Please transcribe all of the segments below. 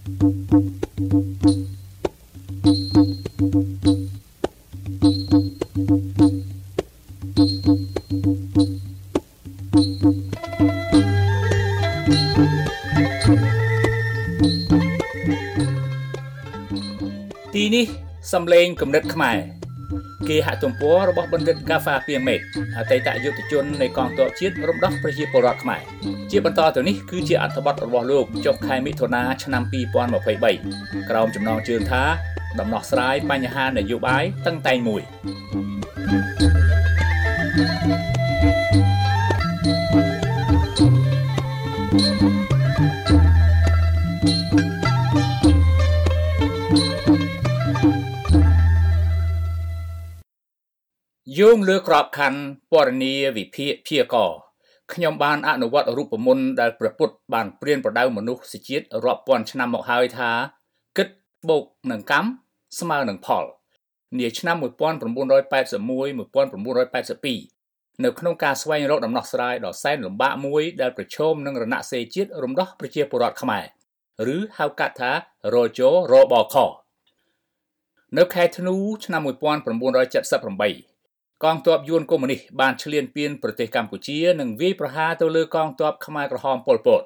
ទីនេះសំឡេងគំនិតខ្មែរ គេហទំព័ររបស់បណ្ឌិតកាហ្វាពីមេតអតីតយុទ្ធជននៃកងទ័ពជាតិរំដោះប្រជាពលរដ្ឋខ្មែរជាបន្តទៅនេះគឺជាអត្ថបទរបស់លោកចុងខែមិថុនាឆ្នាំ2023ក្រោមចំណងជើងថា ដំណោះស្រាយបញ្ហានយោបាយតឹងតែងមួយ យោងលើក្របខ័ណ្ឌពរនីវិភាគព្យាករខ្ញុំបានអនុវត្តរូបមន្តដែលព្រះពុទ្ធបានព្រានប្រដៅមនុស្សជាតិរាប់ពាន់ឆ្នាំមកហើយថាគិតបូកនឹងកម្មស្មើនឹងផលនាឆ្នាំ1981 1982នៅក្នុងការស្វែងរកដំណោះស្រាយដ៏សែនលំបាកមួយដែលប្រឈមនឹងរណសិរ្សជាតិរំដោះប្រជាពលរដ្ឋខ្មែរឬហៅកាត់ថារជរបខនៅខែធ្នូឆ្នាំ1978 កងទ័ពយួនកុម្មុយនីសបានឈ្លានពានប្រទេសកម្ពុជានិងវាយប្រហារទៅលើកងទ័ពខ្មែរក្រហមប៉ុលពត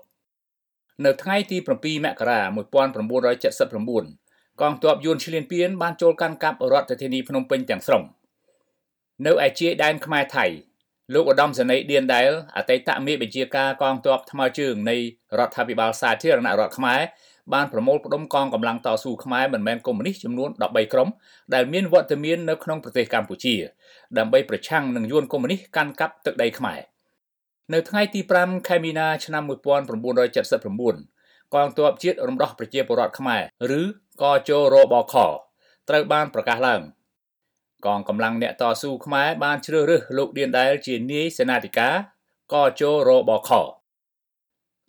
នៅថ្ងៃទី7មករា1979កងទ័ពយួនឈ្លានពានបានចូលកាន់កាប់រដ្ឋធានីភ្នំពេញទាំងស្រុងនៅឯជាយដែនខ្មែរថៃលោកឧត្តមសេនីយ៍ឌៀនដែលអតីតមេបញ្ជាការកងទ័ពថ្មើរជើងនៃរដ្ឋាភិបាលសាធារណរដ្ឋខ្មែរ បានប្រមូលផ្ដុំកងកម្លាំងតស៊ូខ្មែរមិនមែនកុម្មុយនីសចំនួន13ក្រុមដែលមានវត្តមាននៅក្នុងប្រទេសកម្ពុជាដើម្បីប្រឆាំងនឹងយួនកុម្មុយនីសកាន់កាប់ទឹកដីខ្មែរនៅថ្ងៃទី5ខែមីនាឆ្នាំ1979កងទ័ពជាតិរំដោះប្រជាពលរដ្ឋខ្មែរឬកជរបខត្រូវបានប្រកាសឡើងកងកម្លាំងអ្នកតស៊ូខ្មែរបានជ្រើសរើសលោកឌៀនដែលជានាយសេនាធិការកជរបខ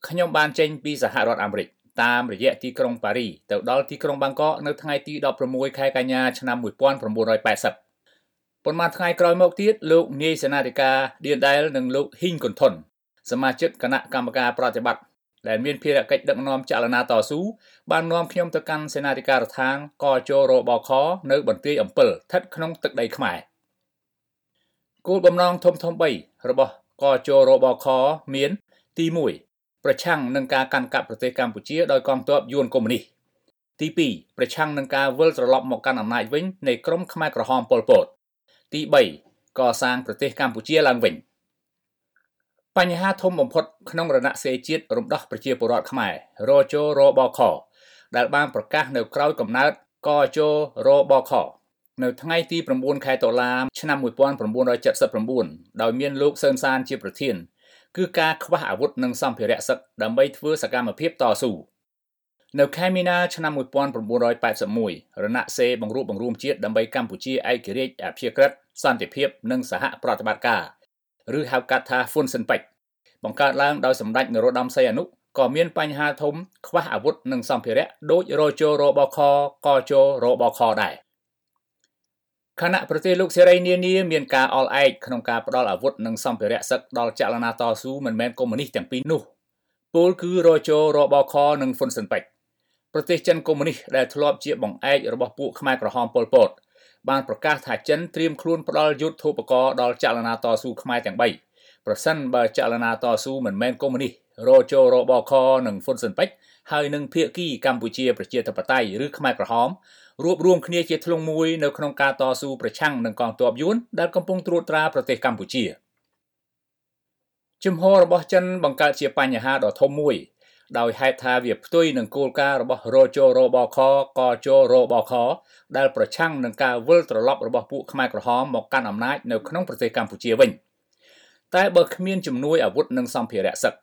ខ្ញុំបានចេញពីសហរដ្ឋអាមេរិក តាមរយៈទីក្រុងប៉ារីទៅដល់ទីក្រុងបាងកកនៅថ្ងៃទី16ខែកញ្ញាឆ្នាំ1980ប៉ុន្មានថ្ងៃក្រោយមកទៀតលោកនាយសេនាធិការឌៀនដែលនិងលោកហ៊ីងកុនថុនសមាជិកគណៈកម្មការប្រតិបត្តិដែលមានភារកិច្ចដឹកនាំចលនាតស៊ូបាននាំខ្ញុំទៅកាន់សេនាធិការដ្ឋានកជរបខនៅបន្ទាយអំពិលស្ថិតក្នុងទឹកដីខ្មែរគោលបំណងធំធំ3របស់កជរបខមានទី1 ប្រឆាំងនឹងការកាន់កាប់ប្រទេសកម្ពុជាដោយកងទ័ពយួនកុម្មុយនីសទី2ប្រឆាំងនឹងការវិលត្រឡប់មកកាន់អំណាចវិញនៃក្រុមខ្មែរក្រហមប៉ុលពតទី3កសាងប្រទេសកម្ពុជាឡើងវិញបញ្ហាធំបំផុតក្នុងរណសិរ្សជាតិរំដោះប្រជាពលរដ្ឋខ្មែររជរបខដែលបានប្រកាសនៅក្រោយកំណើតកជរបខនៅថ្ងៃទី9ខែតុលាឆ្នាំ1979ដោយមានលោកសឿនសានជាប្រធាន គឺការខ្វះអាវុធនិងសម្ភារៈសឹកដើម្បីធ្វើសកម្មភាពតស៊ូនៅខែមីនាឆ្នាំ1981រណសេបង្រួបបង្រួមជាតិដើម្បីកម្ពុជាឯករាជ្យអព្យាក្រឹតសន្តិភាពនិងសហប្រតិបត្តិការឬហៅកាត់ថាហ្វុនស៊ិនប៉ិចបង្កើតឡើងដោយសម្ដេចនរោត្តមសីហនុក៏មានបញ្ហាធំខ្វះអាវុធនិងសម្ភារៈដូចរជរបខកជរបខដែរ ខណៈប្រទេសលោកសេរីនានាមានការអល់ឯកក្នុងការផ្ដល់អាវុធនិងសម្ភារៈសឹកដល់ចលនាតស៊ូមិនមែនកុម្មុយនីសទាំងពីរនោះពលគឺរជរបខនិងហ្វុនស៊ិនប៉ិចប្រទេសចិនកុម្មុយនីសដែលធ្លាប់ជាបង្អែករបស់ពួកខ្មែរក្រហមប៉ុលពតបានប្រកាសថាចិនត្រៀមខ្លួនផ្ដល់យុទ្ធោបករណ៍ដល់ចលនាតស៊ូខ្មែរទាំង3ប្រសិនបើចលនាតស៊ូមិនមែនកុម្មុយនីសរជរបខនិងហ្វុនស៊ិនប៉ិចហើយនឹងភៀកគីកម្ពុជាប្រជាធិបតេយ្យឬខ្មែរក្រហម រួបរวมគ្នាជាធ្លុងមួយនៅក្នុងការតស៊ូប្រឆាំងនឹងកងទ័ពយួនដែលកំពុងត្រួតត្រាប្រទេសកម្ពុជាជំហររបស់ចិនបង្កើតជាបញ្ហាដ៏ធំមួយ ដោយហេតុថាវាផ្ទុយនឹងគោលការណ៍របស់រជរបខកជរបខដែលប្រឆាំងនឹងការវិលត្រឡប់របស់ពួកខ្មែរក្រហមមកកាន់អំណាចនៅក្នុងប្រទេសកម្ពុជាវិញតែបើគ្មានជំនួយអាវុធនិងសម្ភារៈសឹក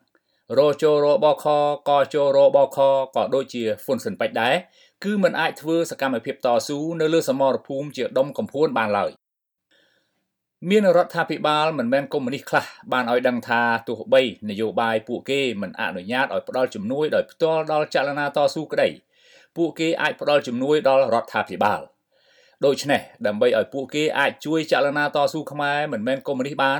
រជរបខកជរបខក៏ដូចជាហ្វុនស៊ិនប៉ិចដែរ គឺมันអាចធ្វើសកម្មភាពតស៊ូនៅលើសមរភូមិជាដុំកំភួនបានឡើយមានរដ្ឋាភិបាលមិនមែនកុម្មុយនីសខ្លះបានឲ្យដឹងថាទោះបីនយោបាយពួកគេមិនអនុញ្ញាតឲ្យផ្ដល់ជំនួយដោយផ្ទាល់ដល់ចលនាតស៊ូក្តីពួកគេអាចផ្ដល់ជំនួយដល់រដ្ឋាភិបាលដូច្នេះដើម្បីឲ្យពួកគេអាចជួយចលនាតស៊ូខ្មែរមិនមែនកុម្មុយនីសបាន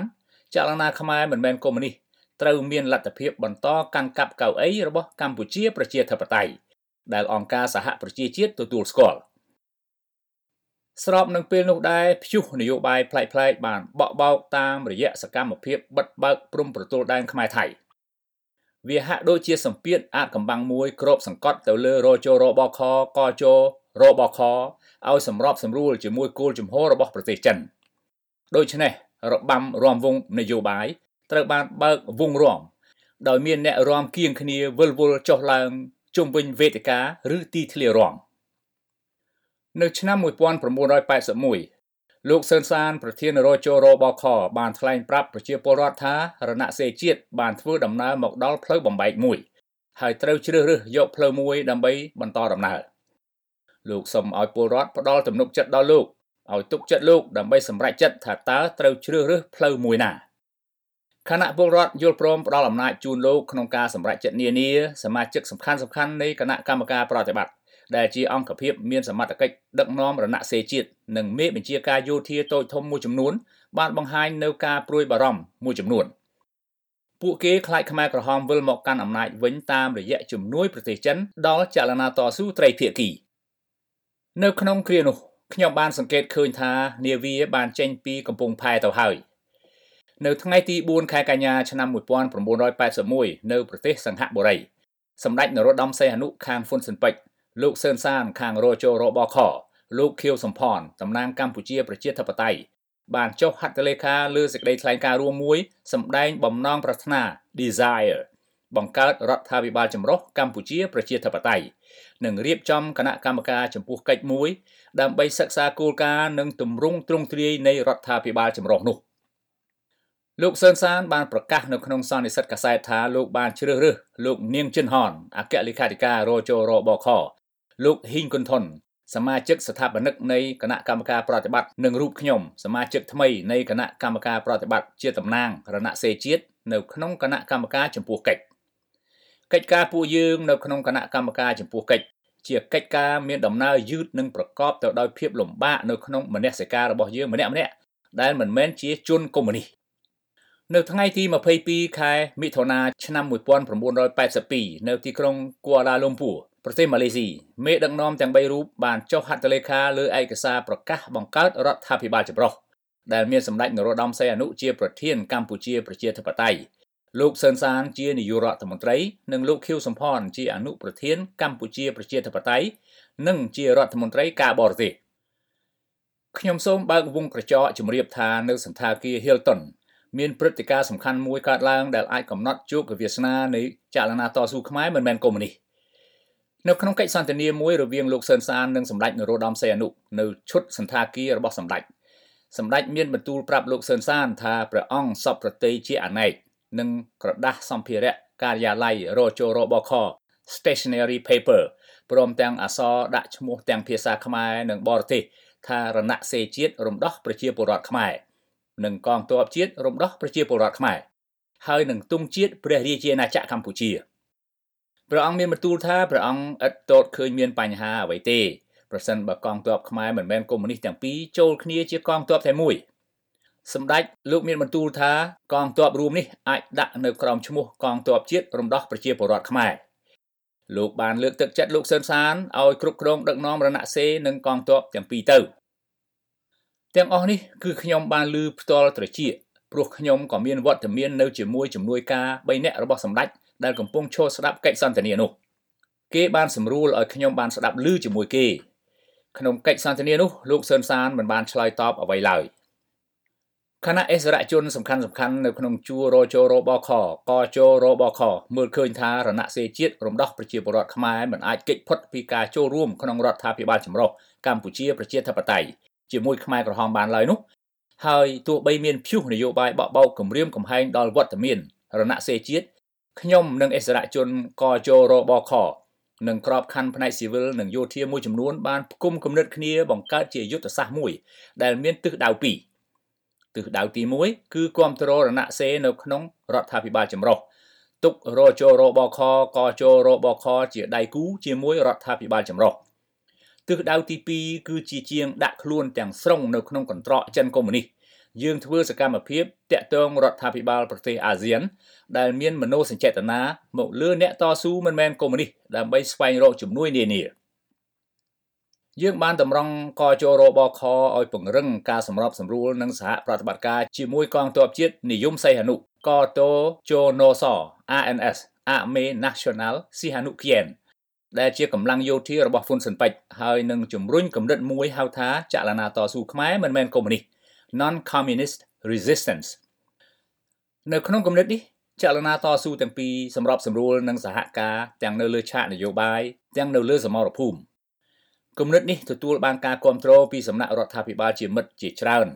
ចលនាខ្មែរមិនមែនកុម្មុយនីសត្រូវមានលទ្ធភាពបន្តកាន់កាប់កៅអីរបស់កម្ពុជាប្រជាធិបតេយ្យ ដែលអង្គការសហប្រជាជាតិទទួលស្គាល់ស្របនឹងពេលនោះដែរព្យុះនយោបាយប្លែកៗបានបក់បោកតាមរយៈសកម្មភាពបិទបើកព្រំប្រទល់ដែនខ្មែរថៃវាហាក់ដូចជាសម្ពាធអាចកំបាំងមួយគ្របសង្កត់ទៅលើរជរបខកជរបខឲ្យសម្របសម្រួលជាមួយគោលជំហររបស់ប្រទេសចិនដូច្នេះរបាំរំវងនយោបាយត្រូវបានបើកវងរំដោយមានអ្នករំគៀងគ្នាវិលវល់ចុះឡើង ជុំវិញវេទិកាឬទីធ្លារំនៅឆ្នាំ1981លោកសឿនសានប្រធានរជរបខបានថ្លែងប្រាប់ប្រជាពលរដ្ឋថារណសេជាតិបានធ្វើដំណើរមកដល់ផ្លូវបំបែកមួយហើយត្រូវជ្រើសរើសយកផ្លូវមួយដើម្បីបន្តដំណើរលោកសូមឲ្យពលរដ្ឋផ្ដល់ទំនុកចិត្តដល់លោកឲ្យទុកចិត្តលោកដើម្បីសម្រេចចិត្តថាតើត្រូវជ្រើសរើសផ្លូវមួយណា គណៈពលរដ្ឋយល់ព្រមផ្ដល់អំណាចជូនលោកក្នុងការសម្រេចចិត្តនានាសមាជិកសំខាន់ៗនៃគណៈកម្មការប្រតិបត្តិដែលជាអង្គភាពមានសមត្ថកិច្ចដឹកនាំរណសេរីជាតិនិងមេបញ្ជាការយោធាតូចធំមួយចំនួន បានបង្ហាញនៅការព្រួយបារម្ភមួយចំនួនពួកគេខ្លាចខ្មែរក្រហមវិលមកកាន់អំណាចវិញតាមរយៈជំនួយប្រទេសចិនដល់ចលនាតស៊ូត្រីភាគីនៅក្នុងគ្រានោះខ្ញុំបានសង្កេតឃើញថានាវាបានចេញពីកំពង់ផែទៅហើយ នៅថ្ងៃទី4ខែកញ្ញាឆ្នាំ1981នៅប្រទេសសង្ហបុរីសម្ដេចនរោត្តមសីហនុខាងហ្វុនស៊ិនពេជ្រលោកសឿនសានខាងរជរបខលោកខៀវសំផនតំណាងកម្ពុជាប្រជាធិបតេយ្យបានចុះហត្ថលេខាលើសេចក្តីថ្លែងការណ៍រួមមួយសម្ដែងបំណងប្រាថ្នា Desire បង្កើតរដ្ឋាភិបាលចម្រុះកម្ពុជាប្រជាធិបតេយ្យនិងរៀបចំគណៈកម្មការចំពោះកិច្ចមួយ ដើម្បីសិក្សាគោលការណ៍និងទម្រង់ទ្រង់ទ្រាយនៃរដ្ឋាភិបាលចម្រុះនោះ លោកសឿនសានបានប្រកាសនៅក្នុងសន្និសីទកាសែតថាលោកបានជ្រើសរើសលោកនាងចិនហនអគ្គលេខាធិការរជរបខលោកហ៊ីងគុនថុនសមាជិកស្ថាបនិកនៃគណៈកម្មការប្រតិបត្តិនិងរូបខ្ញុំសមាជិកថ្មីនៃគណៈកម្មការប្រតិបត្តិជាតំណាងរណសេរីជាតិនៅក្នុងគណៈកម្មការចំពោះកិច្ចកិច្ចការពួកយើងនៅក្នុងគណៈកម្មការចំពោះកិច្ចជាកិច្ចការមានដំណើរយឺតនិងប្រកបទៅដោយភាពលំបាកនៅក្នុងមនសិការរបស់យើងម្នាក់ម្នាក់ដែលមិនមែនជាជនកុម្មុយនីស នៅថ្ងៃទី22ខែមិថុនាឆ្នាំ1982នៅទីក្រុងគួអាឡាលំពួរប្រទេសម៉ាឡេស៊ីមេដឹកនាំទាំង3រូបបានចុះហត្ថលេខាលើឯកសារប្រកាសបង្កើតរដ្ឋាភិបាលចម្រុះដែលមានសម្ដេចនរោត្តមសីហនុជាប្រធានកម្ពុជាប្រជាធិបតេយ្យលោកសឿនសានជានាយករដ្ឋមន្ត្រីនិងលោកខៀវសំផនជាអនុប្រធានកម្ពុជាប្រជាធិបតេយ្យនិងជារដ្ឋមន្ត្រីការបរទេសខ្ញុំសូមបើកវងក្រចកជម្រាបថានៅសន្តាគារ Hilton មានព្រឹត្តិការណ៍សំខាន់មួយកើតឡើងដែលអាចកំណត់ជោគវាសនានៃចលនាតស៊ូខ្មែរមិនមែនកុម្មុយនីសនៅក្នុងកិច្ចសន្ទនាមួយរវាងលោកសឿនសាននិងសម្ដេចនរោត្តមសីហនុនៅឈុតសន្តាគាររបស់សម្ដេចសម្ដេចមានបន្ទូលប្រាប់លោកសឿនសានថាព្រះអង្គសពប្រតិជាអនេកនិងក្រដាស់សម្ភារៈការិយាល័យរជរបខ stationery paper ព្រមទាំងអក្សរដាក់ឈ្មោះទាំងភាសាខ្មែរនិងបរទេសថារណសេរជាតិរំដោះប្រជាពលរដ្ឋខ្មែរ និងកងទ័ពជាតិរំដោះប្រជាពលរដ្ឋខ្មែរហើយនឹងទង់ជាតិព្រះរាជាណាចក្រកម្ពុជាព្រះអង្គមានបន្ទូលថាព្រះអង្គឥតតតឃើញមានបញ្ហាអ្វីទេប្រសិនបើកងទ័ពខ្មែរមិនមែនកុម្មុយនីសទាំងពីរចូលគ្នាជាកងទ័ពតែមួយសម្ដេចលោកមានបន្ទូលថាកងទ័ពរួមនេះអាចដាក់នៅក្រោមឈ្មោះកងទ័ពជាតិរំដោះប្រជាពលរដ្ឋខ្មែរលោកបានលើកទឹកចិត្តលោកសឿនសានឲ្យគ្រប់គ្រងដឹកនាំរណសេរនិងកងទ័ពទាំងពីរទៅ ទាំងអស់នេះគឺខ្ញុំបានលើផ្ទាល់ត្រចៀកព្រោះខ្ញុំក៏មានវត្តមាននៅជាមួយជំនួយការ3នាក់របស់សម្ដេចដែលកំពុងឈរស្ដាប់កិច្ចសន្ទនានោះគេបានសម្រួលឲ្យខ្ញុំបានស្ដាប់ឮជាមួយគេក្នុងកិច្ចសន្ទនានោះលោកសឿនសានមិនបានឆ្លើយតបអ្វីឡើយគណៈអិសរាជជនសំខាន់សំខាន់នៅក្នុងជួររជរបខកជរបខមើលឃើញថារណសេរជាតិរំដោះប្រជាពលរដ្ឋខ្មែរមិនអាចគេចផុតពីការចូលរួមក្នុងរដ្ឋាភិបាលចម្រុះកម្ពុជាប្រជាធិបតេយ្យ ជាមួយខ្មែរក្រហមបានឡើយនោះហើយទោះបីមានព្យុះនយោបាយបក់បោកគម្រាមកំហែងដល់វត្តមានរណសេរជាតិខ្ញុំនិងអិសរាជជនកជរបខនិងក្របខ័ណ្ឌផ្នែកស៊ីវិលនិងយោធាមួយចំនួនបានផ្គុំគំនិតគ្នាបង្កើតជាយុទ្ធសាស្ត្រមួយ ដែលមានទិសដៅពីរទិសដៅទី1គឺគ្រប់គ្រងរណសេរនៅក្នុងរដ្ឋាភិបាលចម្រុះទុករជរបខកជរបខជាដៃគូជាមួយរដ្ឋាភិបាលចម្រុះ ទិសដៅទី2គឺជាជាងដាក់ខ្លួនទាំងស្រុងនៅក្នុងកន្ត្រកចិនកុម្មុយនីសយើងធ្វើសកម្មភាពតាក់ទងរដ្ឋាភិបាលប្រទេសអាស៊ាន ដែលមានមនោសញ្ចេតនាមកលើអ្នកតស៊ូមិនមែនកុម្មុយនីសដើម្បីស្វែងរកជំនួយនានាយើងបានតម្រង់កជរបខឲ្យពង្រឹងការសម្របសម្រួលនិងសហប្រតិបត្តិការជាមួយកងទ័ពជាតិនិយមសីហនុកតជណស ANS Armée Nationale Sihanoukien ដែលជាកម្លាំងយោធារបស់ហ៊ុនស៊ិនប៉ិចហើយនឹងជំរុញកម្រិតមួយហៅថាចលនាតស៊ូខ្មែរមិនមែនកុម្មុយនីស Non-Communist Resistance នៅក្នុងគំនិតនេះចលនាតស៊ូទាំងពីរសម្របសម្រួលនឹងសហការទាំងនៅលើឆាកនយោបាយទាំងនៅលើសមរភូមិគំនិតនេះទទួលបានការគ្រប់គ្រងពីសំណាក់រដ្ឋាភិបាលជាមិត្តជាច្រើន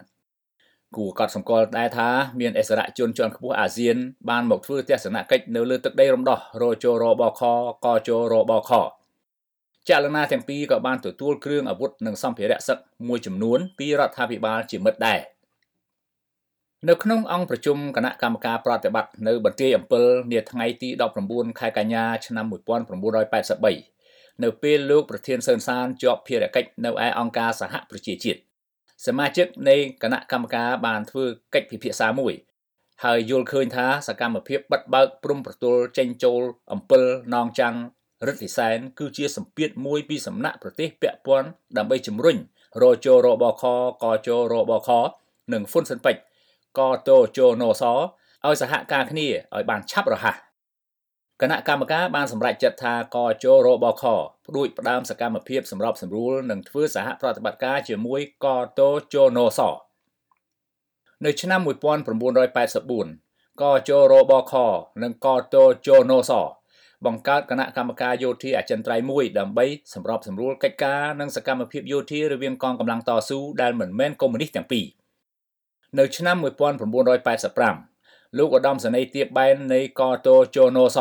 គួរកត់សម្គាល់ដែរថាមានអិសរាជជនជាន់ខ្ពស់អាស៊ានបានមកធ្វើទស្សនកិច្ចនៅលើទឹកដីរំដោះរជរបខកជរបខចលនាទាំងពីរក៏បានទទួលគ្រឿងអាវុធនិងសម្ភារៈសឹកមួយចំនួនពីរដ្ឋាភិបាលជាមិត្តដែរនៅក្នុងអង្គប្រជុំគណៈកម្មការប្រតិបត្តិនៅបន្ទាយអំពិលនាថ្ងៃទី19ខែកញ្ញាឆ្នាំ1983នៅពេលលោកប្រធានសឿនសានជាប់ភារកិច្ចនៅឯអង្គការសហប្រជាជាតិ សមាជិកនៃគណៈកម្មការបានធ្វើកិច្ចពិភាក្សាមួយ ហើយយល់ឃើញថាសកម្មភាពបិទបើកព្រំប្រទល់ចេញចូលអំពិលនងច័ន្ទរិទ្ធិសែនគឺជាសម្ពាធមួយពីសំណាក់ប្រទេសពាក់ព័ន្ធដើម្បីជំរុញរជរបខកជរបខនិងហ្វុនសិនពេជ្រកតជណសឲ្យសហការគ្នាឲ្យបានឆាប់រហ័ស គណៈកម្មការបានសម្រេចចិត្តថាកជរបខផ្ដួចផ្ដើមសកម្មភាពសម្របសម្រួលនិងធ្វើសហប្រតិបត្តិការជាមួយកតជណសនៅឆ្នាំ1984កជរបខនិងកតជណសបង្កើតគណៈកម្មការយោធាអចិន្ត្រៃយ៍មួយដើម្បីសម្របសម្រួលកិច្ចការនិងសកម្មភាពយោធារវាងកងកម្លាំងតស៊ូដែលមិនមែនកុម្មុយនីសទាំងពីរនៅឆ្នាំ1985លោកឧត្តមសេនីយ៍ទៀបបែននៃកតជណស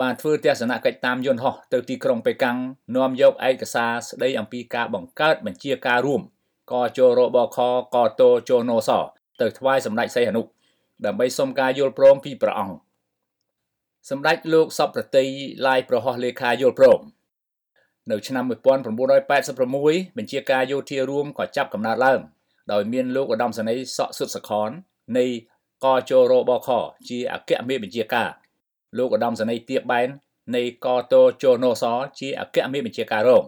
បានធ្វើទស្សនកិច្ចតាមយន្តហោះទៅទីក្រុងប៉េកាំងនាំយកឯកសារស្ដីអំពីការបង្កើតបញ្ជាការរួមកជរបខកតជណសទៅថ្វាយសម្ដេចសីហនុដើម្បីសុំការយល់ព្រមពីព្រះអង្គសម្ដេចលោកសពប្រតិឡាយប្រហោះលេខាយល់ព្រមនៅឆ្នាំ1986បញ្ជាការយោធារួមក៏ចាប់កំណើតឡើងដោយមានលោកឧត្តមសេនីយ៍សក់សុតសខននៃកជរបខជាអគ្គមេបញ្ជាការ លោកឧត្តមសេនីយ៍ទៀបបែននៃកតជណសជាអគ្គមេបញ្ជាការរង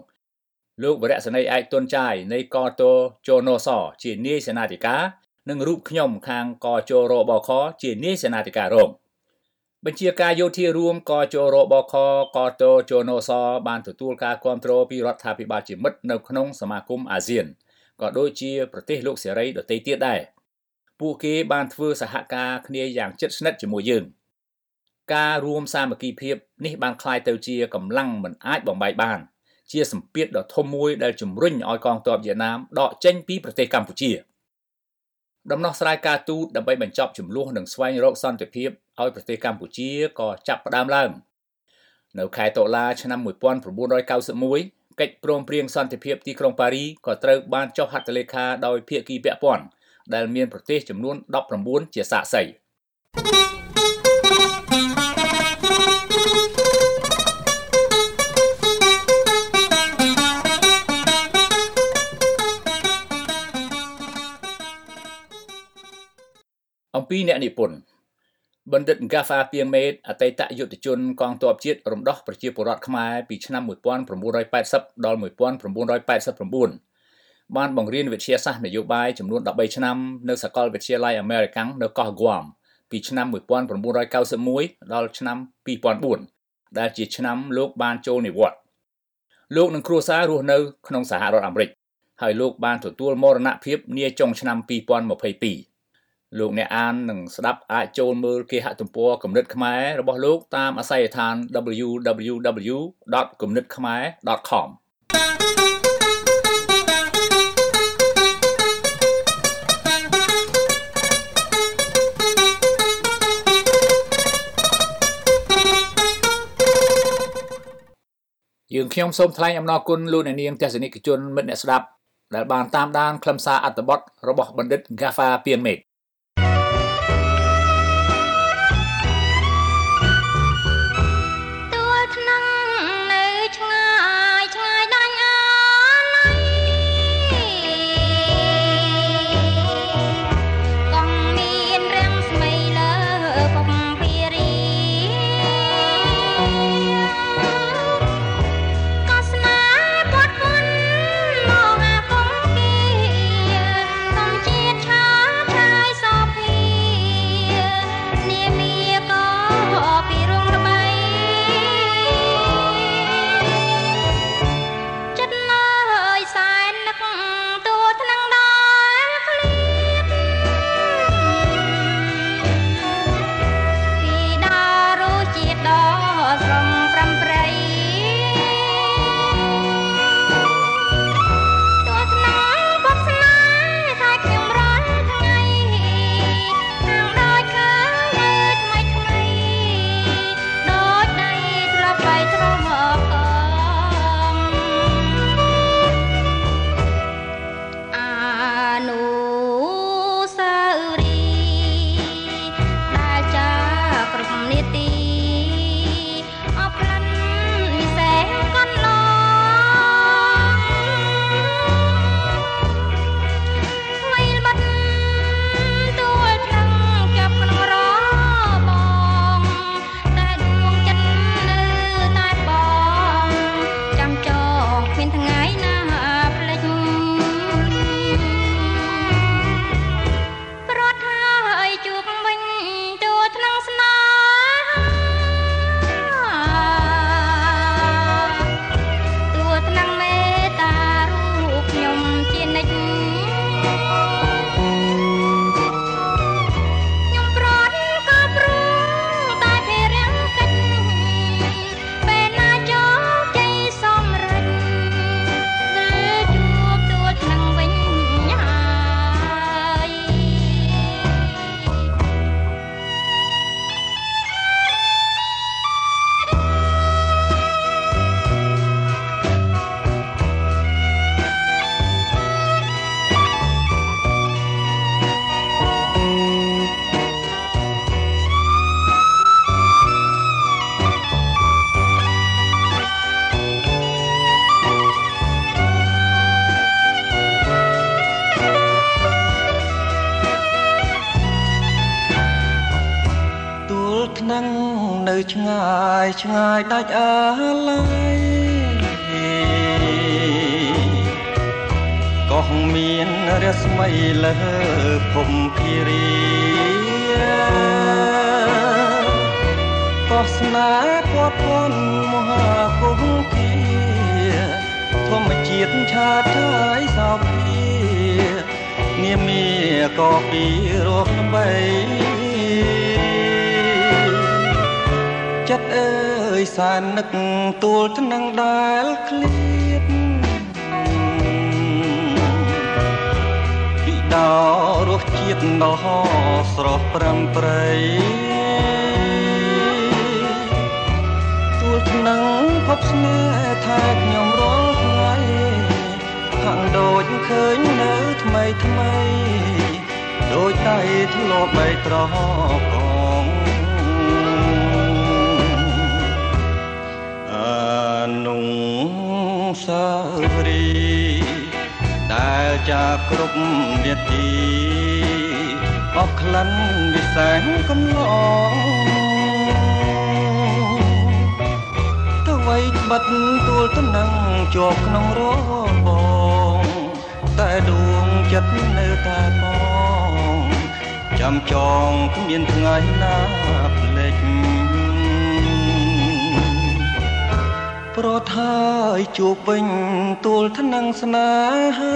លោកវរៈសេនីយ៍ឯកទុនចាយនៃកតជណសជានាយសេនាធិការនិងរូបខ្ញុំខាងកជរបខជានាយសេនាធិការរងបញ្ជាការយោធារួមកជរបខកតជណសបានទទួលការគ្រប់គ្រងពីរដ្ឋាភិបាលជាមិត្តនៅក្នុងសមាគមអាស៊ានក៏ដូចជាប្រទេសលោកសេរីដទៃទៀតដែរពួកគេបានធ្វើសហការគ្នាយ៉ាងជិតស្និទ្ធជាមួយយើង ការរួមសាមគ្គីភាពនេះបានคล้ายទៅជាកម្លាំងមិនអាចបំបែកបាន ជាសម្ពាធដ៏ធំមួយដែលជំរុញឲ្យកងទ័ពវៀតណាមដកចេញពីប្រទេសកម្ពុជាដំណោះស្រាយការទូតដើម្បីបញ្ចប់ចំនួននិងស្វែងរកសន្តិភាពឲ្យប្រទេសកម្ពុជាក៏ចាប់ផ្ដើមឡើងនៅខែតុលាឆ្នាំ1991កិច្ចព្រមព្រៀងសន្តិភាពទីក្រុងប៉ារីក៏ត្រូវបានចុះហត្ថលេខាដោយភាគីពាក់ព័ន្ធដែលមានប្រទេសចំនួន19ជាសាក្សីអំ ពីអ្នកនិពន្ធបណ្ឌិត Gafa Piangmet អតីតយុទ្ធជនកងទ័ពជាតិរំដោះប្រជាពលរដ្ឋខ្មែរពីឆ្នាំ1980ដល់1989បានបង្រៀនវិទ្យាសាស្ត្រនយោបាយចំនួន13ឆ្នាំនៅសាកលវិទ្យាល័យ American នៅកោះ Guam ពីឆ្នាំ1991ដល់ឆ្នាំ2004ដែលជាឆ្នាំលោកបានចូលនិវត្តន៍លោកនិងគ្រួសាររស់នៅក្នុងសហរដ្ឋអាមេរិកហើយលោកបានទទួលមរណភាពនាចុងឆ្នាំ2022 លោកអ្នកអាននិងស្ដាប់អាចចូលមើលគេហទំព័រគំនិតខ្មែររបស់លោកតាមអាស័យដ្ឋាន www.kumnitkhmer.com យើងខ្ញុំសូមថ្លែងអំណរគុណលោកអ្នកនាងទស្សនិកជនមិត្តអ្នកស្ដាប់ដែលបានតាមដានខ្លឹមសារអត្ថបទរបស់បណ្ឌិត Gafa Pianmet ឆ្ងាយដាច់អាឡ័យក៏មានរស្មីលើភពភារីក៏ស្នេហ៍ពាត់ពន់មហាគុំគាធម្មជាតិឆាតឆាយសោភានាមីក៏ពីរកបីចិត្តអើ យសាននឹកទូលថ្នឹងដែលឃ្លៀតពីដោរសជាតិដ៏ស្រស់ប្រំប្រៃទូលថ្នឹងភពស្នេហ៍ថាខ្ញុំរាល់ថ្ងៃខាងដូចឃើញនៅថ្មីថ្មី ដូចដៃធ្លាប់បីត្រក សារី ដែលចាគ្រប់នាទីអបក្លិនវិសែងកំឡងទៅໄວបិទទួលតំណឹងជាប់ក្នុងរបង តែដួងចិត្តនៅតែបងចាំចងគ្មានថ្ងៃណា ប្រត់ហើយជួបវិញទួលថ្នឹងស្នេហា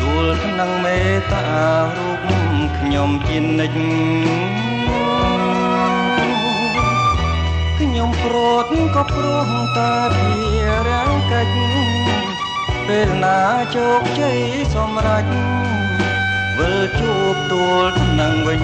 ទួលថ្នឹងមេត្តារូបខ្ញុំជានិច្ចខ្ញុំប្រត់ក៏ព្រោះតាភារាំងកាច់ពេលណាជោគជ័យសម្រេចវិលជួបទួលថ្នឹងវិញ